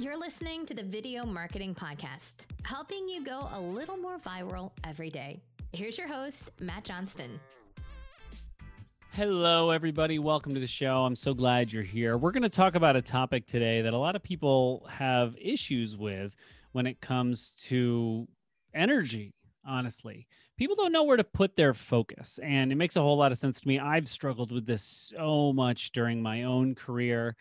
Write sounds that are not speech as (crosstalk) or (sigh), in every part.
You're listening to the Video Marketing Podcast, helping you go a little more viral every day. Here's your host, Matt Johnston. Hello, everybody. Welcome to the show. I'm so glad you're here. We're going to talk about a topic today that a lot of people have issues with when it comes to energy, honestly. People don't know where to put their focus, and it makes a whole lot of sense to me. I've struggled with this so much during my own career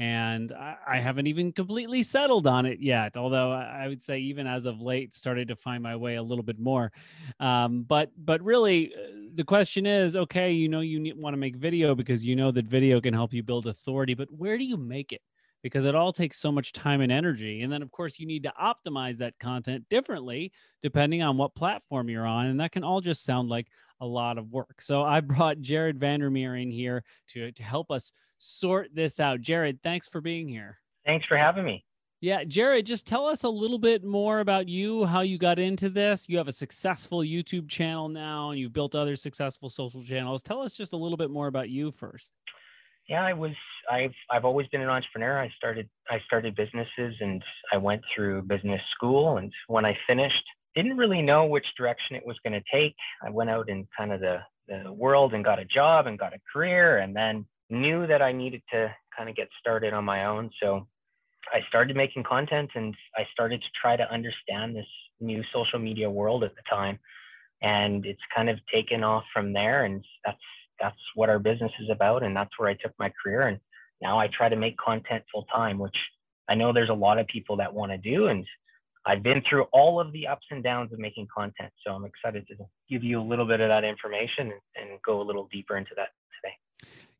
and I, haven't even completely settled on it yet. Although I would say even as of late, started to find my way a little bit more. Um, but but really, uh, the question is, okay, you know, you want to make video because you know that video can help you build authority, but where do you make it? Because it all takes so much time and energy. And then, of course, you need to optimize that content differently depending on what platform you're on. And that can all just sound like a lot of work. So I (laughs) brought Jared VanderMeer in here to, to help us sort this out. Jared, thanks for being here. Thanks for having me. Yeah, Jared, just tell us a little bit more about you, how you got into this. You have a successful YouTube channel now, and you've built other successful social channels. Tell us just a little bit more about you first. Yeah, I was I've I've always been an entrepreneur. I started I started businesses and I went through business school and when I finished, didn't really know which direction it was going to take. I went out in kind of the the world and got a job and got a career and then knew that I needed to kind of get started on my own. So I started making content and I started to try to understand this new social media world at the time. And it's kind of taken off from there. And that's that's what our business is about. And that's where I took my career. And now I try to make content full time, which I know there's a lot of people that want to do. And I've been through all of the ups and downs of making content. So I'm excited to give you a little bit of that information and, and go a little deeper into that today.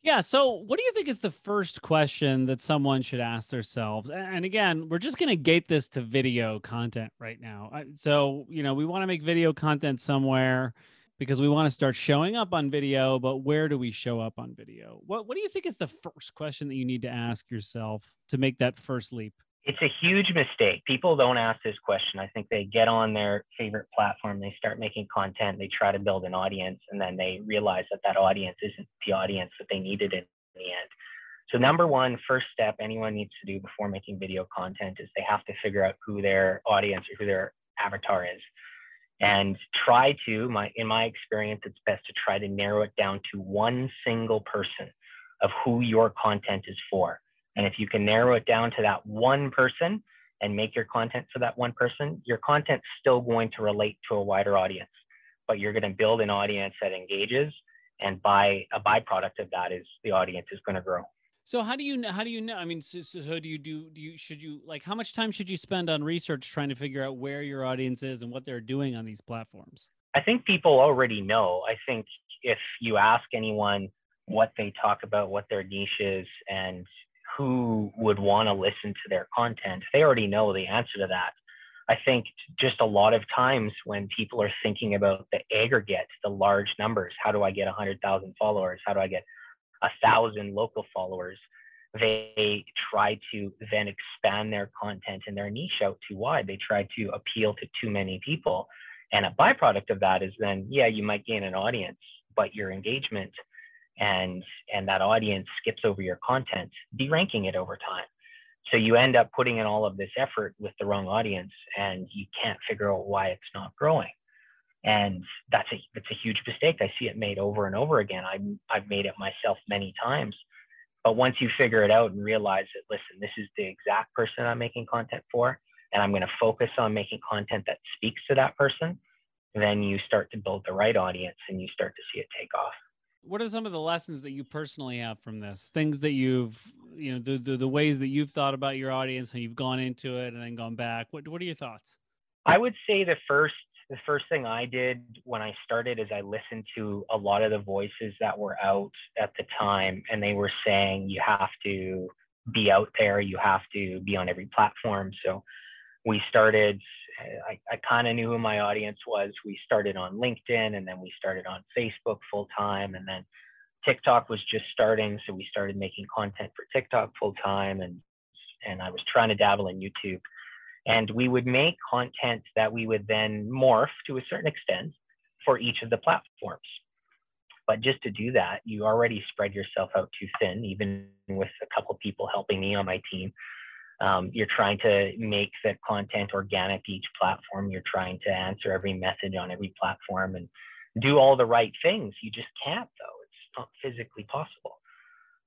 yeah. So, what do you think is the first question that someone should ask themselves? And again, we're just going to gate this to video content right now. So, you know, we want to make video content somewhere because we want to start showing up on video, but where do we show up on video? What What do you think is the first question that you need to ask yourself to make that first leap? It's a huge mistake. People don't ask this question. I think they get on their favorite platform, they start making content, they try to build an audience, and then they realize that that audience isn't the audience that they needed in the end. So, number one, first step anyone needs to do before making video content is they have to figure out who their audience or who their avatar is. And try to, my in my experience, it's best to try to narrow it down to one single person of who your content is for and if you can narrow it down to that one person and make your content for that one person, your content's still going to relate to a wider audience, but you're going to build an audience that engages. And by a byproduct of that is the audience is going to grow. So how do you know, how do you know? I mean, so, so do you do do you should you like how much time should you spend on research trying to figure out where your audience is and what they're doing on these platforms? I think people already know. I think if you ask anyone what they talk about, what their niche is, and who would want to listen to their content, they already know the answer to that. I think just a lot of times when people are thinking about the aggregate, the large numbers, how do I get 100,000 followers? How do I get a thousand local followers? They try to then expand their content and their niche out too wide. They try to appeal to too many people. And a byproduct of that is then, yeah, you might gain an audience, but your engagement and and that audience skips over your content, deranking it over time. So you end up putting in all of this effort with the wrong audience, and you can't figure out why it's not growing. And that's a that's a huge mistake. I see it made over and over again. I I've made it myself many times. But once you figure it out and realize that, listen, this is the exact person I'm making content for, and I'm going to focus on making content that speaks to that person, then you start to build the right audience and you start to see it take off what are some of the lessons that you personally have from this? Things that you've you know the, the, the ways that you've thought about your audience and you've gone into it and then gone back. What, what are your thoughts? I would say the first the first thing i did when i started is i listened to a lot of the voices that were out at the time and they were saying you have to be out there. You have to be on every platform. So we started I, I kind of knew who my audience was. We started on LinkedIn and then we started on Facebook full time. And then TikTok was just starting. So we started making content for TikTok full time. And, and I was trying to dabble in YouTube. And we would make content that we would then morph to a certain extent for each of the platforms. But just to do that, you already spread yourself out too thin, even with a couple people helping me on my team Um, you're trying to make the content organic to each platform. You're trying to answer every message on every platform and do all the right things. You just can't, though. It's not physically possible.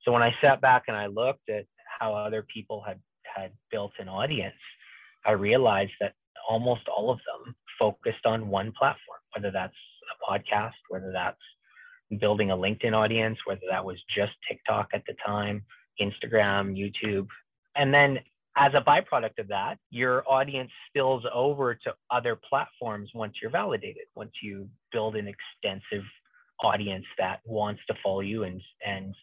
So when I sat back and I looked at how other people had had built an audience, I realized that almost all of them focused on one platform, whether that's a podcast, whether that's building a LinkedIn audience, whether that was just TikTok at the time, Instagram, YouTube. And then as a byproduct of that, your audience spills over to other platforms once you're validated, once you build an extensive audience that wants to follow you and, and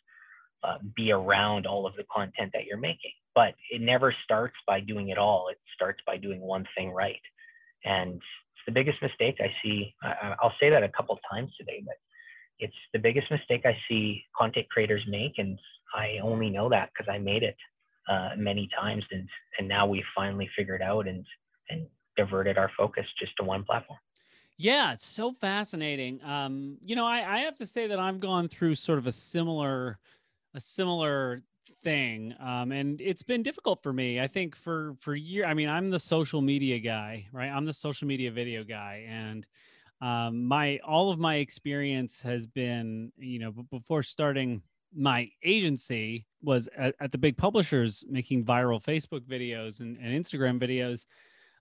uh, be around all of the content that you're making. But it never starts by doing it all. It starts by doing one thing right. And it's the biggest mistake I see. I, I'll say that a couple times today, but it's the biggest mistake I see content creators make. And I only know that because I made it uh, many times. And, and now we finally figured out and, and diverted our focus just to one platform. Yeah, it's so fascinating. Um, you know, I, I have to say that I've gone through sort of a similar a similar thing um, and it's been difficult for me i think for for year i mean i'm the social media guy right i'm the social media video guy and um, my all of my experience has been you know before starting my agency was at, at the big publishers making viral facebook videos and, and instagram videos.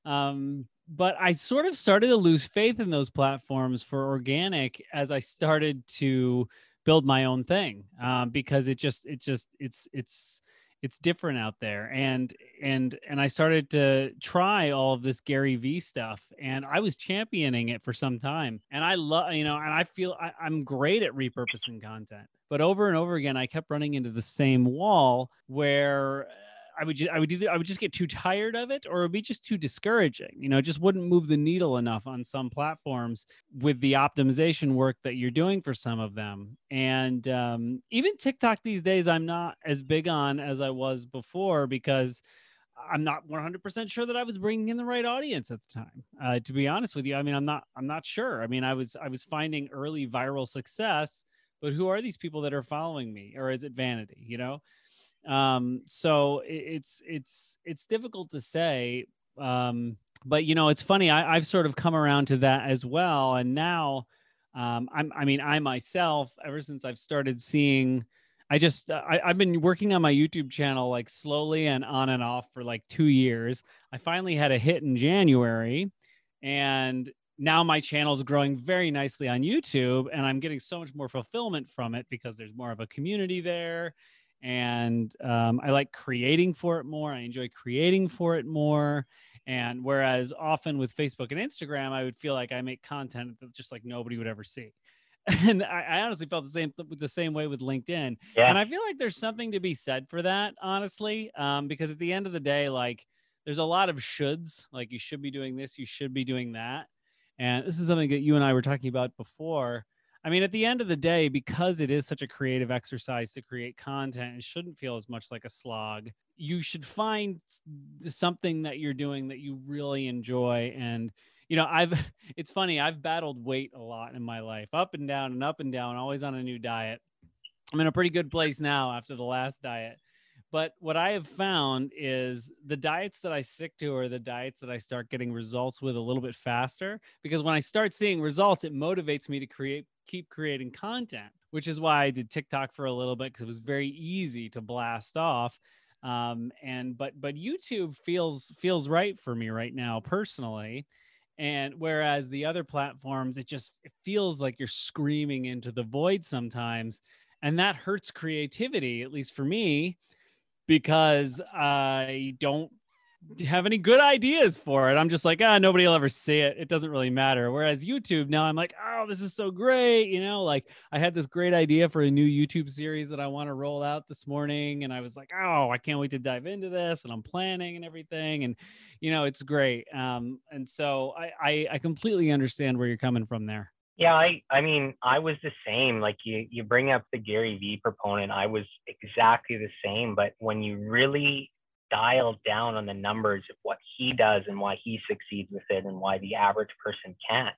Um, but i sort of started to lose faith in those platforms for organic as i started to build my own thing um, because it just it just it's it's it's different out there and and and i started to try all of this gary vee stuff and i was championing it for some time and i love you know and i feel I, i'm great at repurposing content but over and over again i kept running into the same wall where I would just I would either I would just get too tired of it or it would be just too discouraging. You know, just wouldn't move the needle enough on some platforms with the optimization work that you're doing for some of them. And um, even TikTok these days, I'm not as big on as I was before because I'm not 100% sure that I was bringing in the right audience at the time. Uh, to be honest with you, I mean, I'm not I'm not sure. I mean, I was I was finding early viral success, but who are these people that are following me, or is it vanity? You know um so it's it's it's difficult to say um but you know it's funny I, i've sort of come around to that as well and now um i'm i mean i myself ever since i've started seeing i just I, i've been working on my youtube channel like slowly and on and off for like two years. I finally had a hit in january and now my channel is growing very nicely on youtube and i'm getting so much more fulfillment from it because there's more of a community there and um, I like creating for it more. I enjoy creating for it more. And whereas often with Facebook and Instagram, I would feel like I make content that just like nobody would ever see. (laughs) And I, I honestly felt the same the same way with LinkedIn. Yeah. And I feel like there's something to be said for that, honestly, um, because at the end of the day, like there's a lot of shoulds. Like you should be doing this, you should be doing that. And this is something that you and I were talking about before I mean, at the end of the day, because it is such a creative exercise to create content, it shouldn't feel as much like a slog. You should find something that you're doing that you really enjoy. And, you know, I've, (laughs) it's funny, I've battled weight a lot in my life, up and down and up and down, always on a new diet. I'm in a pretty good place now after the last diet. But what I have found is the diets that I stick to are the diets that I start getting results with a little bit faster because when I start seeing results, it motivates me to create keep creating content, which is why I did TikTok for a little bit because it was very easy to blast off. Um, and but but YouTube feels feels right for me right now personally. And whereas the other platforms, it just it feels like you're screaming into the void sometimes. And that hurts creativity, at least for me, because I don't have any good ideas for it. I'm just like, ah, nobody will ever see it. It doesn't really matter. Whereas YouTube, now I'm like, oh, this is so great. You know, like I had this great idea for a new YouTube series that I want to roll out this morning. And I was like, oh, I can't wait to dive into this. And I'm planning and everything. And, you know, it's great. Um, and so I, I, I completely understand where you're coming from there. Yeah, I I mean, I was the same. Like you you bring up the Gary Vee proponent, I was exactly the same, but when you really dial down on the numbers of what he does and why he succeeds with it and why the average person can't.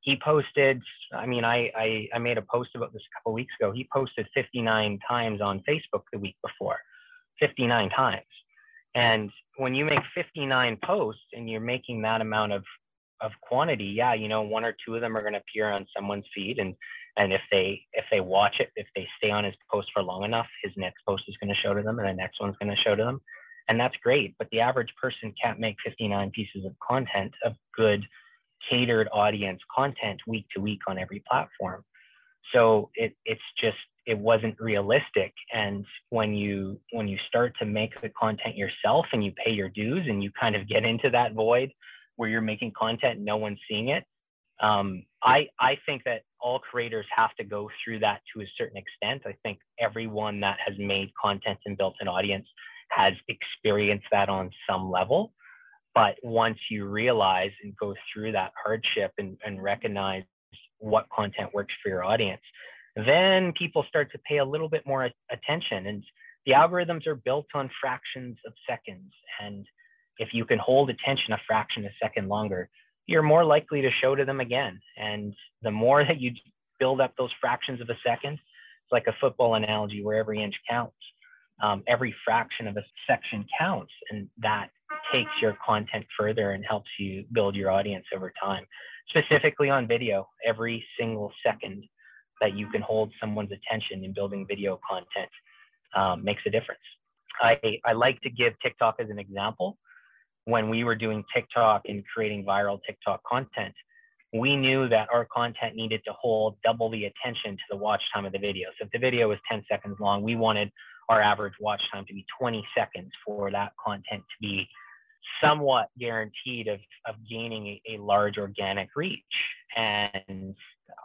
He posted, I mean, I, I, I made a post about this a couple weeks ago. He posted 59 times on Facebook the week before, 59 times. And when you make 59 posts and you're making that amount of of quantity, yeah, you know, one or two of them are going to appear on someone's feed, and and if they if they watch it, if they stay on his post for long enough, his next post is going to show to them, and the next one's going to show to them, and that's great. But the average person can't make 59 pieces of content of good catered audience content week to week on every platform. So it it's just it wasn't realistic and when you when you start to make the content yourself and you pay your dues and you kind of get into that void where you're making content no one's seeing it um, I, I think that all creators have to go through that to a certain extent. I think everyone that has made content and built an audience has experienced that on some level. But once you realize and go through that hardship and, and recognize what content works for your audience, then people start to pay a little bit more attention. And the algorithms are built on fractions of seconds. And if you can hold attention a fraction of a second longer, you're more likely to show to them again. And the more that you build up those fractions of a second, it's like a football analogy where every inch counts. Um, every fraction of a section counts, and that takes your content further and helps you build your audience over time. Specifically on video, every single second that you can hold someone's attention in building video content um, makes a difference. I, I like to give TikTok as an example. When we were doing TikTok and creating viral TikTok content, we knew that our content needed to hold double the attention to the watch time of the video. So if the video was 10 seconds long, we wanted our average watch time to be 20 seconds for that content to be somewhat guaranteed of, of gaining a, a large organic reach. And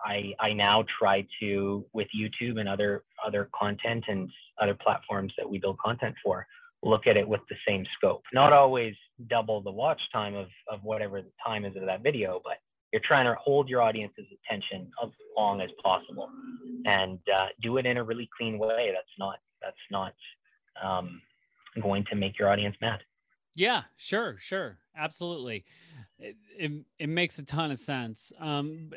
I, I now try to, with YouTube and other, other content and other platforms that we build content for, look at it with the same scope. Not always double the watch time of, of whatever the time is of that video, but you're trying to hold your audience's attention as long as possible and uh, do it in a really clean way. That's not, that's not um, going to make your audience mad. Yeah, sure, sure. Absolutely. It, it, it makes a ton of sense. Um,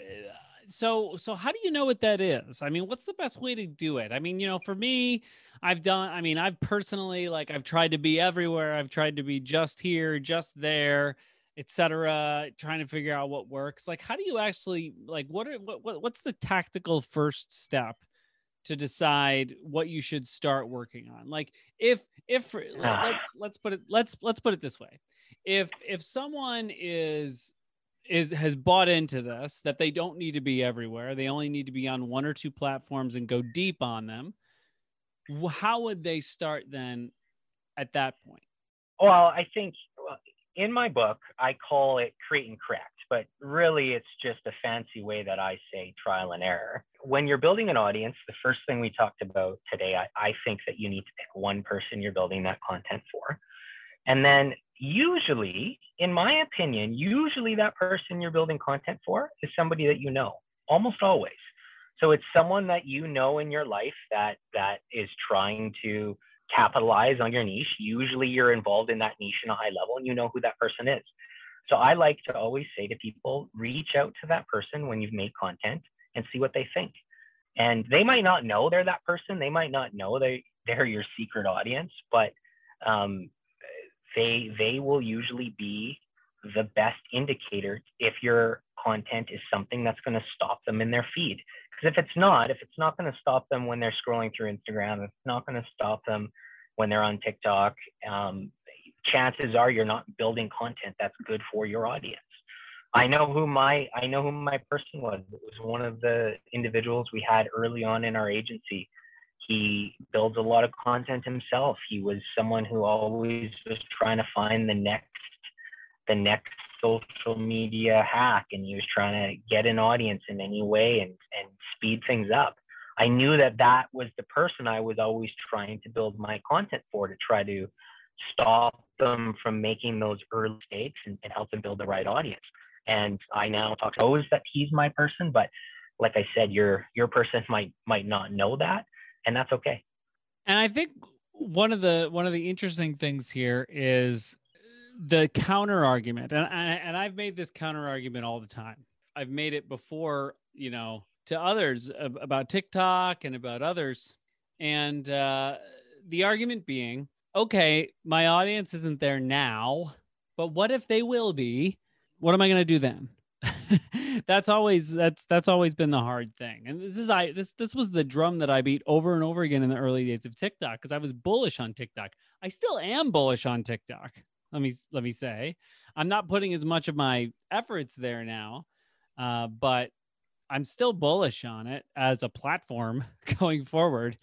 so so how do you know what that is i mean what's the best way to do it i mean you know for me i've done i mean i've personally like i've tried to be everywhere i've tried to be just here just there etc trying to figure out what works like how do you actually like what are what, what's the tactical first step to decide what you should start working on like if if ah. let's let's put it let's let's put it this way if if someone is is has bought into this that they don't need to be everywhere. They only need to be on one or two platforms and go deep on them. How would they start then at that point? Well, I think in my book, I call it create and correct, but really it's just a fancy way that I say trial and error. When you're building an audience, the first thing we talked about today, I, I think that you need to pick one person you're building that content for. And then usually, in my opinion, usually that person you're building content for is somebody that you know, almost always. So it's someone that you know in your life that that is trying to capitalize on your niche. Usually you're involved in that niche in a high level and you know who that person is. So I like to always say to people, reach out to that person when you've made content and see what they think. And they might not know they're that person. They might not know they they're your secret audience, but um, they they will usually be the best indicator if your content is something that's going to stop them in their feed. Because if it's not, if it's not going to stop them when they're scrolling through Instagram, it's not going to stop them when they're on TikTok, um, chances are you're not building content that's good for your audience. I know who my I know who my person was. It was one of the individuals we had early on in our agency he builds a lot of content himself. He was someone who always was trying to find the next the next social media hack and he was trying to get an audience in any way and and speed things up. I knew that that was the person I was always trying to build my content for to try to stop them from making those early mistakes and, and help them build the right audience. And I now talk to those that he's my person, but like I said, your your person might might not know that and that's okay. And I think one of the one of the interesting things here is the counter argument, and I, and I've made this counter argument all the time. I've made it before, you know, to others about TikTok and about others, and uh, the argument being, okay, my audience isn't there now, but what if they will be? What am I going to do then? (laughs) that's always that's that's always been the hard thing. And this is I this this was the drum that I beat over and over again in the early days of TikTok because I was bullish on TikTok. I still am bullish on TikTok. Let me let me say, I'm not putting as much of my efforts there now, uh, but I'm still bullish on it as a platform (laughs) going forward.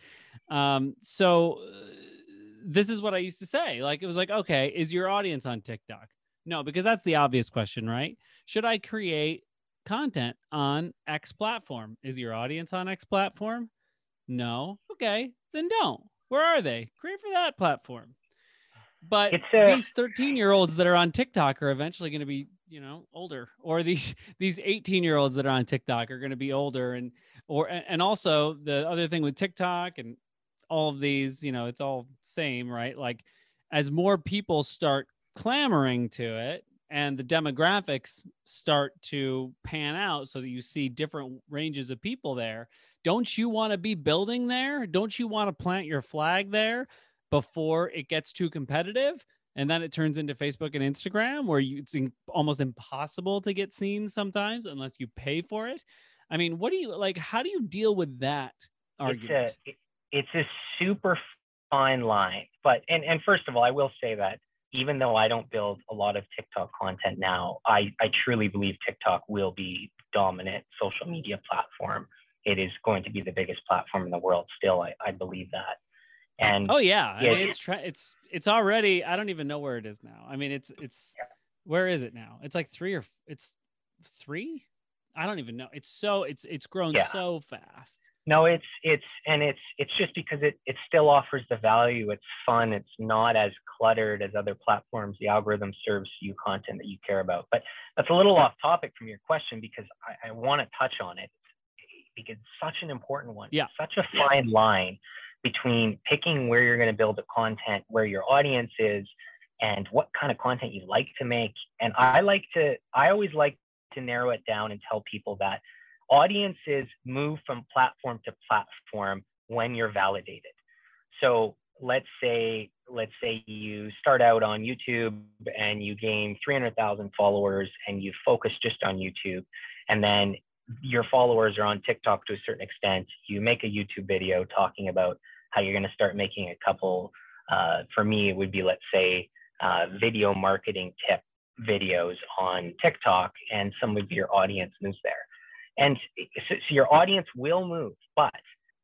Um, so uh, this is what I used to say. Like it was like, okay, is your audience on TikTok? No, because that's the obvious question, right? Should I create content on X platform? Is your audience on X platform? No. Okay, then don't. Where are they? Create for that platform. But a- these 13 year olds that are on TikTok are eventually going to be, you know, older, or these (laughs) these 18 year olds that are on TikTok are going to be older, and or and also the other thing with TikTok and all of these, you know, it's all same, right? Like as more people start clamoring to it and the demographics start to pan out so that you see different ranges of people there don't you want to be building there? Don't you want to plant your flag there before it gets too competitive? And then it turns into facebook and instagram where you, it's in, almost impossible to get seen sometimes unless you pay for it. I mean what do you like how do you deal with that argument it's a, it's a super fine line but and and first of all i will say that even though I don't build a lot of TikTok content now, I, I truly believe TikTok will be dominant social mm-hmm. media platform. It is going to be the biggest platform in the world still. I, I believe that. And oh yeah, I mean, it's tra- it's it's already. I don't even know where it is now. I mean, it's it's yeah. where is it now? It's like three or it's three. I don't even know. It's so it's it's grown yeah. so fast no it's it's and it's it's just because it it still offers the value. It's fun. It's not as cluttered as other platforms. The algorithm serves you content that you care about. But that's a little off topic from your question because i, I want to touch on it because it's such an important one. Yeah. Such a fine yeah. line between picking where you're going to build the content where your audience is and what kind of content you like to make. And i like to i always like to narrow it down and tell people that audiences move from platform to platform when you're validated. So let's say let's say you start out on YouTube and you gain 300,000 followers and you focus just on YouTube and then your followers are on TikTok to a certain extent. You make a YouTube video talking about how you're going to start making a couple. Uh, for me, it would be let's say uh, video marketing tip videos on TikTok, and some of your audience moves there. And so, so your audience will move, but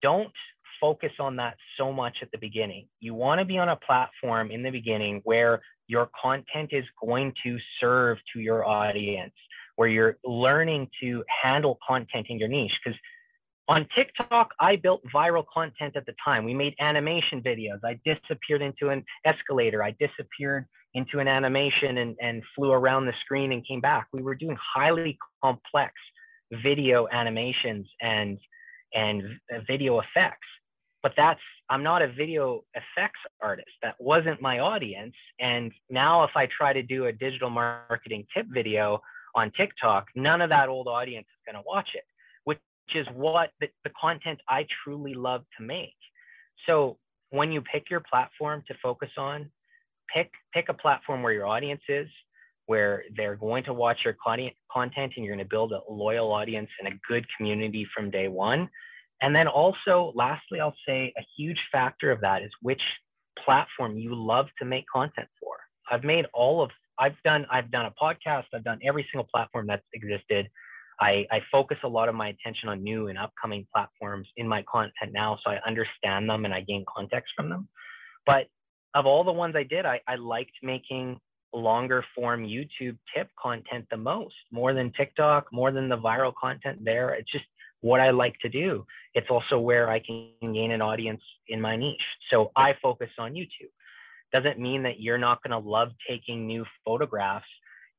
don't focus on that so much at the beginning. You want to be on a platform in the beginning where your content is going to serve to your audience, where you're learning to handle content in your niche. Because on TikTok, I built viral content at the time. We made animation videos. I disappeared into an escalator. I disappeared into an animation and, and flew around the screen and came back. We were doing highly complex video animations and and video effects. But that's i'm not a video effects artist. That wasn't my audience. And now if i try to do a digital marketing tip video on tiktok none of that old audience is going to watch it which is what the, the content i truly love to make. So when you pick your platform to focus on pick pick a platform where your audience is where they're going to watch your content and you're going to build a loyal audience and a good community from day one. And then also, lastly, I'll say a huge factor of that is which platform you love to make content for. I've made all of I've done I've done a podcast, I've done every single platform that's existed. I, I focus a lot of my attention on new and upcoming platforms in my content now, so I understand them and I gain context from them. But of all the ones I did, I, I liked making longer form YouTube tip content the most, more than TikTok, more than the viral content there. It's just what I like to do. It's also where I can gain an audience in my niche. So I focus on YouTube. Doesn't mean that you're not going to love taking new photographs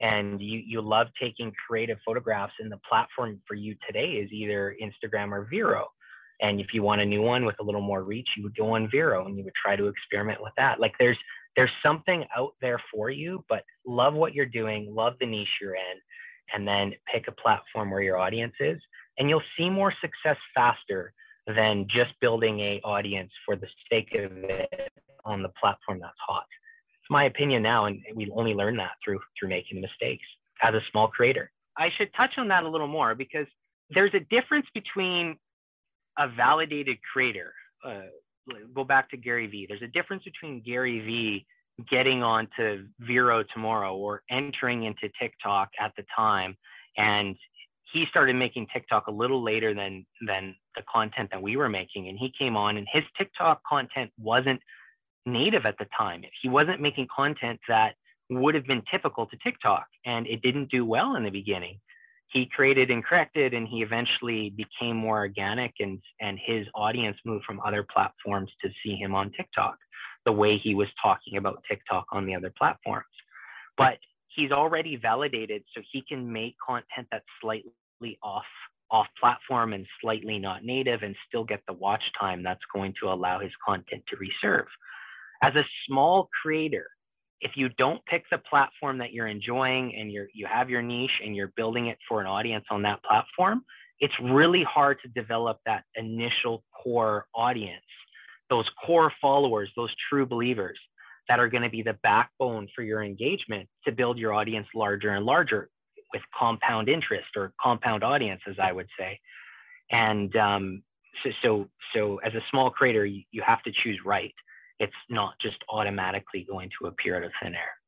and you, you love taking creative photographs and the platform for you today is either Instagram or Vero. And if you want a new one with a little more reach, you would go on Vero and you would try to experiment with that. Like there's there's something out there for you, but love what you're doing, love the niche you're in, and then pick a platform where your audience is. And you'll see more success faster than just building a audience for the sake of it on the platform that's hot. It's my opinion now, and we only learn that through through making mistakes as a small creator. I should touch on that a little more because there's a difference between a validated creator. Uh, go back to Gary Vee. There's a difference between Gary Vee getting onto Vero tomorrow or entering into TikTok at the time and he started making TikTok a little later than than the content that we were making and he came on and his TikTok content wasn't native at the time. He wasn't making content that would have been typical to TikTok and it didn't do well in the beginning. He created and corrected and he eventually became more organic and and his audience moved from other platforms to see him on TikTok the way he was talking about TikTok on the other platforms. But he's already validated so he can make content that's slightly off off platform and slightly not native and still get the watch time that's going to allow his content to reserve. As a small creator, if you don't pick the platform that you're enjoying and you're you have your niche and you're building it for an audience on that platform, it's really hard to develop that initial core audience, those core followers, those true believers that are going to be the backbone for your engagement to build your audience larger and larger with compound interest or compound audience, as I would say. And um, so, so, so as a small creator, you, you have to choose right. It's not just automatically going to appear out of thin air.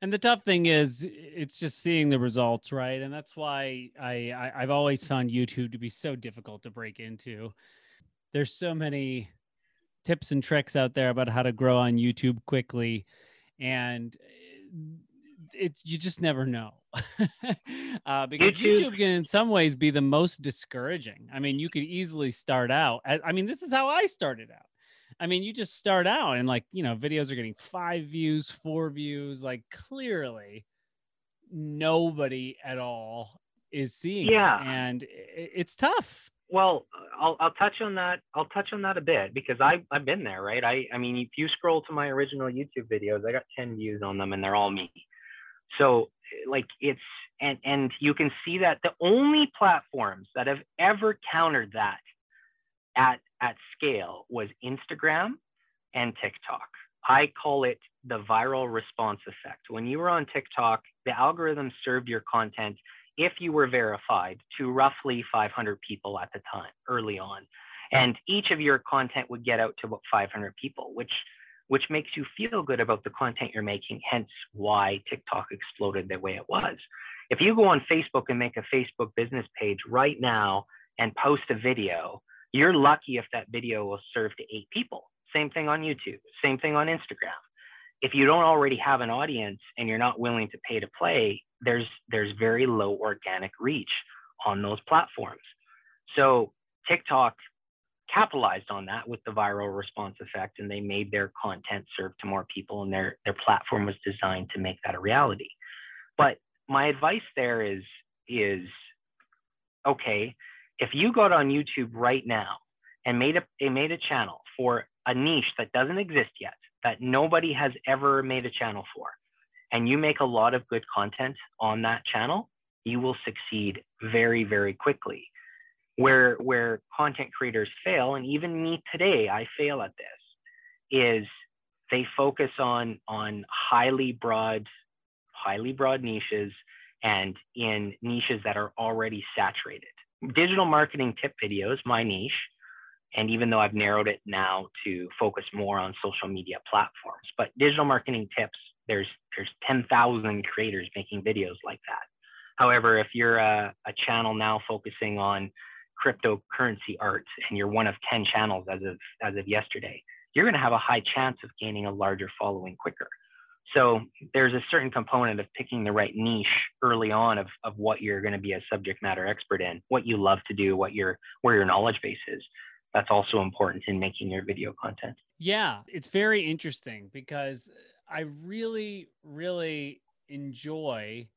And the tough thing is, it's just seeing the results, right? And that's why I, I I've always found YouTube to be so difficult to break into. There's so many tips and tricks out there about how to grow on YouTube quickly, and it's you just never know (laughs) uh, because YouTube. YouTube. can in some ways be the most discouraging. I mean, you could easily start out. I, I mean, this is how I started out. I mean, you just start out and like you know, videos are getting five views, four views. Like clearly, nobody at all is seeing. Yeah, it, and it's tough. Well, I'll I'll touch on that. I'll touch on that a bit because I I've been there, right? I I mean, if you scroll to my original YouTube videos, I got 10 views on them, and they're all me. So like it's and and you can see that the only platforms that have ever countered that at at scale was Instagram and TikTok. I call it the viral response effect. When you were on TikTok, the algorithm served your content if you were verified to roughly 500 people at the time early on and each of your content would get out to about 500 people which which makes you feel good about the content you're making hence why tiktok exploded the way it was if you go on facebook and make a facebook business page right now and post a video you're lucky if that video will serve to eight people same thing on youtube same thing on instagram if you don't already have an audience and you're not willing to pay to play there's there's very low organic reach on those platforms. So TikTok capitalized on that with the viral response effect and they made their content serve to more people and their their platform was designed to make that a reality. But my advice there is is okay, if you got on YouTube right now and made a made a channel for a niche that doesn't exist yet, that nobody has ever made a channel for, and you make a lot of good content on that channel, you will succeed very, very quickly. Where where content creators fail, and even me today, I fail at this, is they focus on on highly broad, highly broad niches and in niches that are already saturated. Digital marketing tip videos, my niche, and even though I've narrowed it now to focus more on social media platforms, but digital marketing tips there's there's 10,000 creators making videos like that. However, if you're a, a channel now focusing on cryptocurrency art and you're one of 10 channels as of as of yesterday, you're going to have a high chance of gaining a larger following quicker. So there's a certain component of picking the right niche early on of, of what you're going to be a subject matter expert in, what you love to do, what your where your knowledge base is. That's also important in making your video content. Yeah, it's very interesting because I really, really enjoy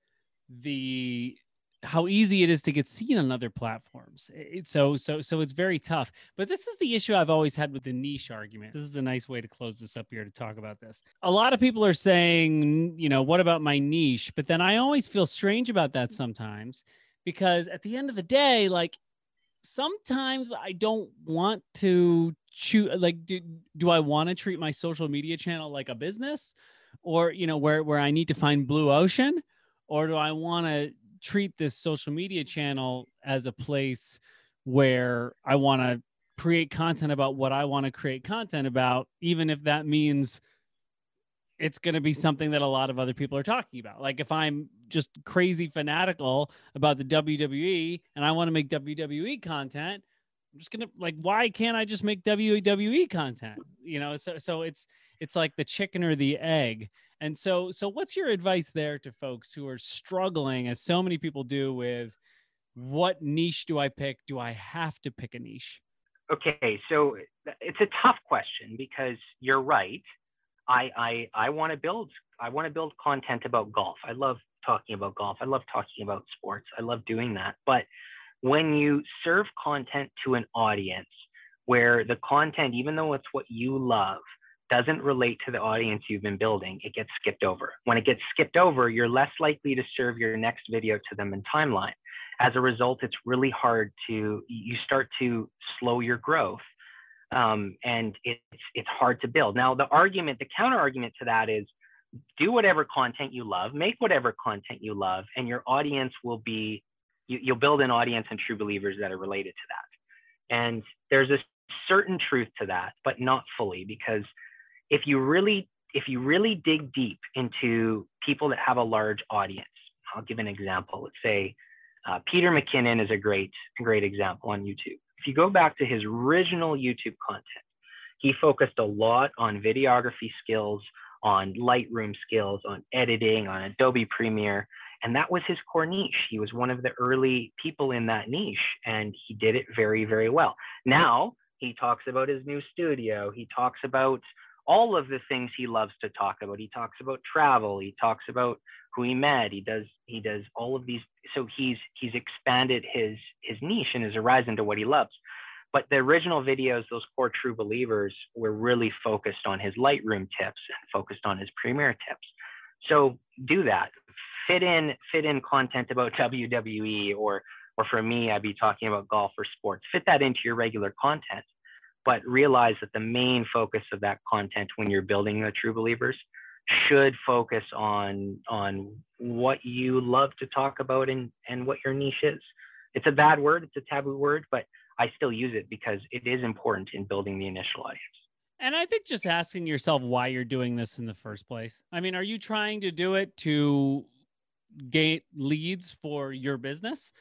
the how easy it is to get seen on other platforms. It's so so so it's very tough. But this is the issue I've always had with the niche argument. This is a nice way to close this up here to talk about this. A lot of people are saying, you know, what about my niche? But then I always feel strange about that sometimes because at the end of the day, like sometimes I don't want to choose like do, do I want to treat my social media channel like a business or you know where where I need to find blue ocean or do I want to treat this social media channel as a place where I want to create content about what I want to create content about even if that means it's going to be something that a lot of other people are talking about. Like if I'm just crazy fanatical about the WWE and I want to make WWE content, I'm just gonna like, why can't I just make WWE content? You know, so so it's it's like the chicken or the egg. And so so what's your advice there to folks who are struggling, as so many people do, with what niche do I pick? Do I have to pick a niche? Okay, so uh, it's a tough question because you're right. I I I want to build I want to build content about golf. I love talking about golf. I love talking about sports. I love doing that. But when you serve content to an audience where the content, even though it's what you love, doesn't relate to the audience you've been building, it gets skipped over. When it gets skipped over, you're less likely to serve your next video to them in timeline. As a result, it's really hard to, you start to slow your growth. Um, and it's, it's hard to build. Now, the argument, the counter argument to that is do whatever content you love, make whatever content you love, and your audience will be you, you'll build an audience and true believers that are related to that. And there's a certain truth to that, but not fully, because if you really if you really dig deep into people that have a large audience, I'll give an example. Let's say uh, Peter McKinnon is a great great example on YouTube. If you go back to his original YouTube content, he focused a lot on videography skills, on Lightroom skills, on editing, on Adobe Premiere, and that was his core niche. He was one of the early people in that niche, and he did it very, very well. Now he talks about his new studio. He talks about all of the things he loves to talk about. He talks about travel. He talks about who he met. He does he does all of these. So he's he's expanded his his niche and his horizon to what he loves. But the original videos, those core true believers, were really focused on his Lightroom tips and focused on his Premiere tips. So do that fit in fit in content about (laughs) WWE or or for me, I'd be talking about golf or sports. Fit that into your regular content, but realize that the main focus of that content when you're building the true believers should focus on on what you love to talk about and and what your niche is. It's a bad word, it's a taboo word, but I still use it because it is important in building the initial audience. And I think just asking yourself why you're doing this in the first place. I mean, are you trying to do it to get leads for your business.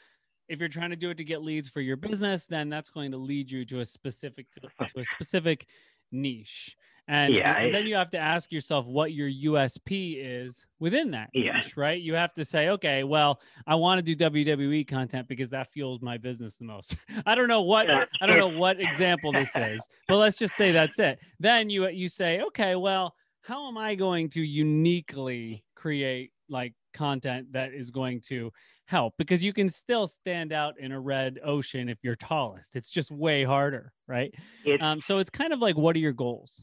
If you're trying to do it to get leads for your business, then that's going to lead you to a specific to a specific niche. And, yeah, and then you have to ask yourself what your USP is within that yeah. niche, right? You have to say, okay, well, I want to do WWE content because that fuels my business the most. (laughs) I don't know what I don't know what example this is, but let's just say that's it. Then you you say, okay, well, how am I going to uniquely create like content that is going to help because you can still stand out in a red ocean if you're tallest. It's just way harder, right? Um, so it's kind of like, what are your goals?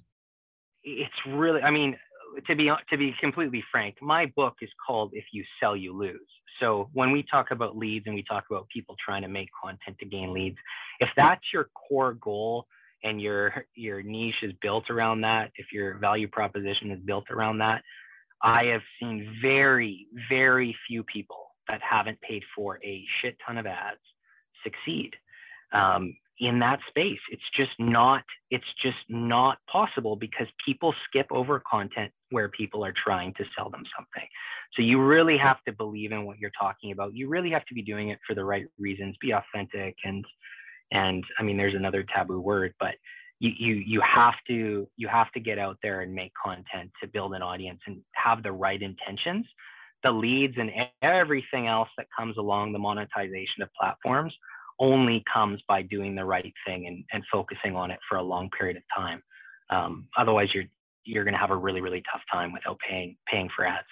It's really, I mean, to be to be completely frank, my book is called "If You Sell, You Lose." So when we talk about leads and we talk about people trying to make content to gain leads, if that's your core goal and your your niche is built around that, if your value proposition is built around that, I have seen very, very few people that haven't paid for a shit ton of ads succeed um, in that space. It's just not. It's just not possible because people skip over content where people are trying to sell them something. So you really have to believe in what you're talking about. You really have to be doing it for the right reasons. Be authentic and and I mean, there's another taboo word, but you, you you have to you have to get out there and make content to build an audience and have the right intentions the leads and everything else that comes along the monetization of platforms only comes by doing the right thing and, and focusing on it for a long period of time um, otherwise you're you're going to have a really really tough time without paying paying for ads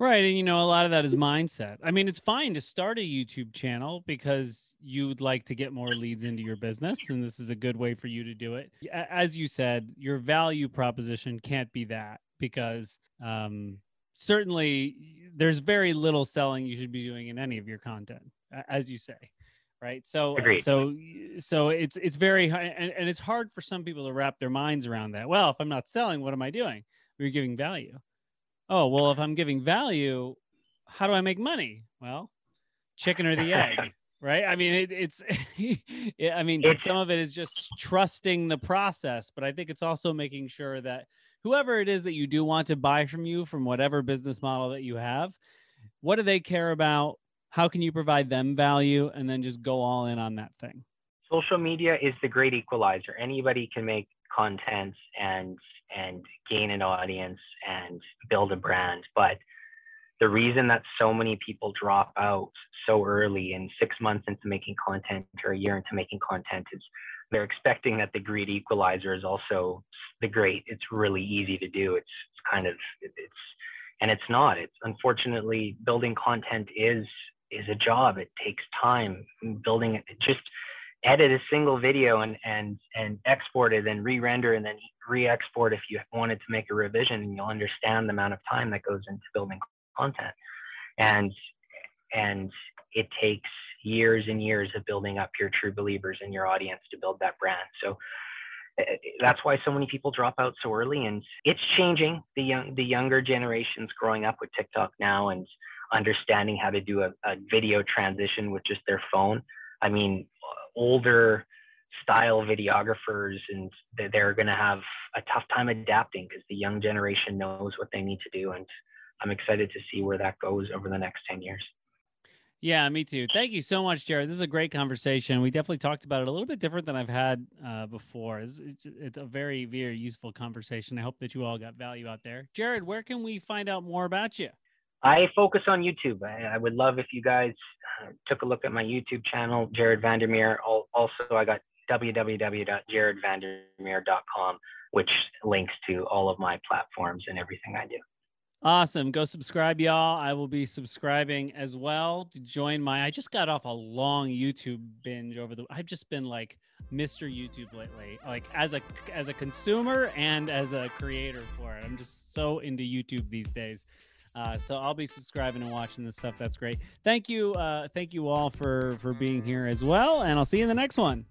Right. And, you know, a lot of that is mindset. I mean, it's fine to start a YouTube channel because you'd like to get more leads into your business. And this is a good way for you to do it. As you said, your value proposition can't be that because um, certainly there's very little selling you should be doing in any of your content, as you say. right? So uh, Agreed. so so it's it's very and, and it's hard for some people to wrap their minds around that. Well if i'm not selling what am i doing? We're giving value? Oh well if i'm giving value how do i make money? Well chicken or the egg (laughs) right? I mean it, it's (laughs) yeah, i mean some of it is just trusting the process but i think it's also making sure that whoever it is that you do want to buy from you from whatever business model that you have what do they care about? How can you provide them value? And then just go all in on that thing. Social media is the great equalizer. Anybody can make content and and gain an audience and build a brand, but the reason that so many people drop out so early in six months into making content or a year into making content is they're expecting that the great equalizer is also the great. It's really easy to do. It's, it's kind of it's and it's not. It's unfortunately building content is is a job. It takes time. Building it just edit a single video and and and export it and re-render and then re-export if you wanted to make a revision and you'll understand the amount of time that goes into building content and and it takes years and years of building up your true believers and your audience to build that brand. So uh, that's why so many people drop out so early and it's changing the young the younger generations growing up with tiktok now and understanding how to do a, a video transition with just their phone. I mean older style videographers and they're going to have a tough time adapting because the young generation knows what they need to do and i'm excited to see where that goes over the next 10 years yeah me too. Thank you so much jared. This is a great conversation. We definitely talked about it a little bit different than i've had uh, before. It's, it's, it's a very very useful conversation. I hope that you all got value out there. Jared where can we find out more about you? I focus on youtube. I, I would love if you guys uh, took a look at my youtube channel jared vandermeer. Al- also i got www.jaredvandermeer.com which links to all of my platforms and everything i do Awesome. Go subscribe, y'all. I will be subscribing as well to join my. I just got off a long YouTube binge over the. I've just been like Mr. YouTube lately, like as a as a consumer and as a creator for it. I'm just so into YouTube these days. Uh, so I'll be subscribing and watching this stuff. That's great. Thank you, uh, thank you all for for being here as well, and I'll see you in the next one.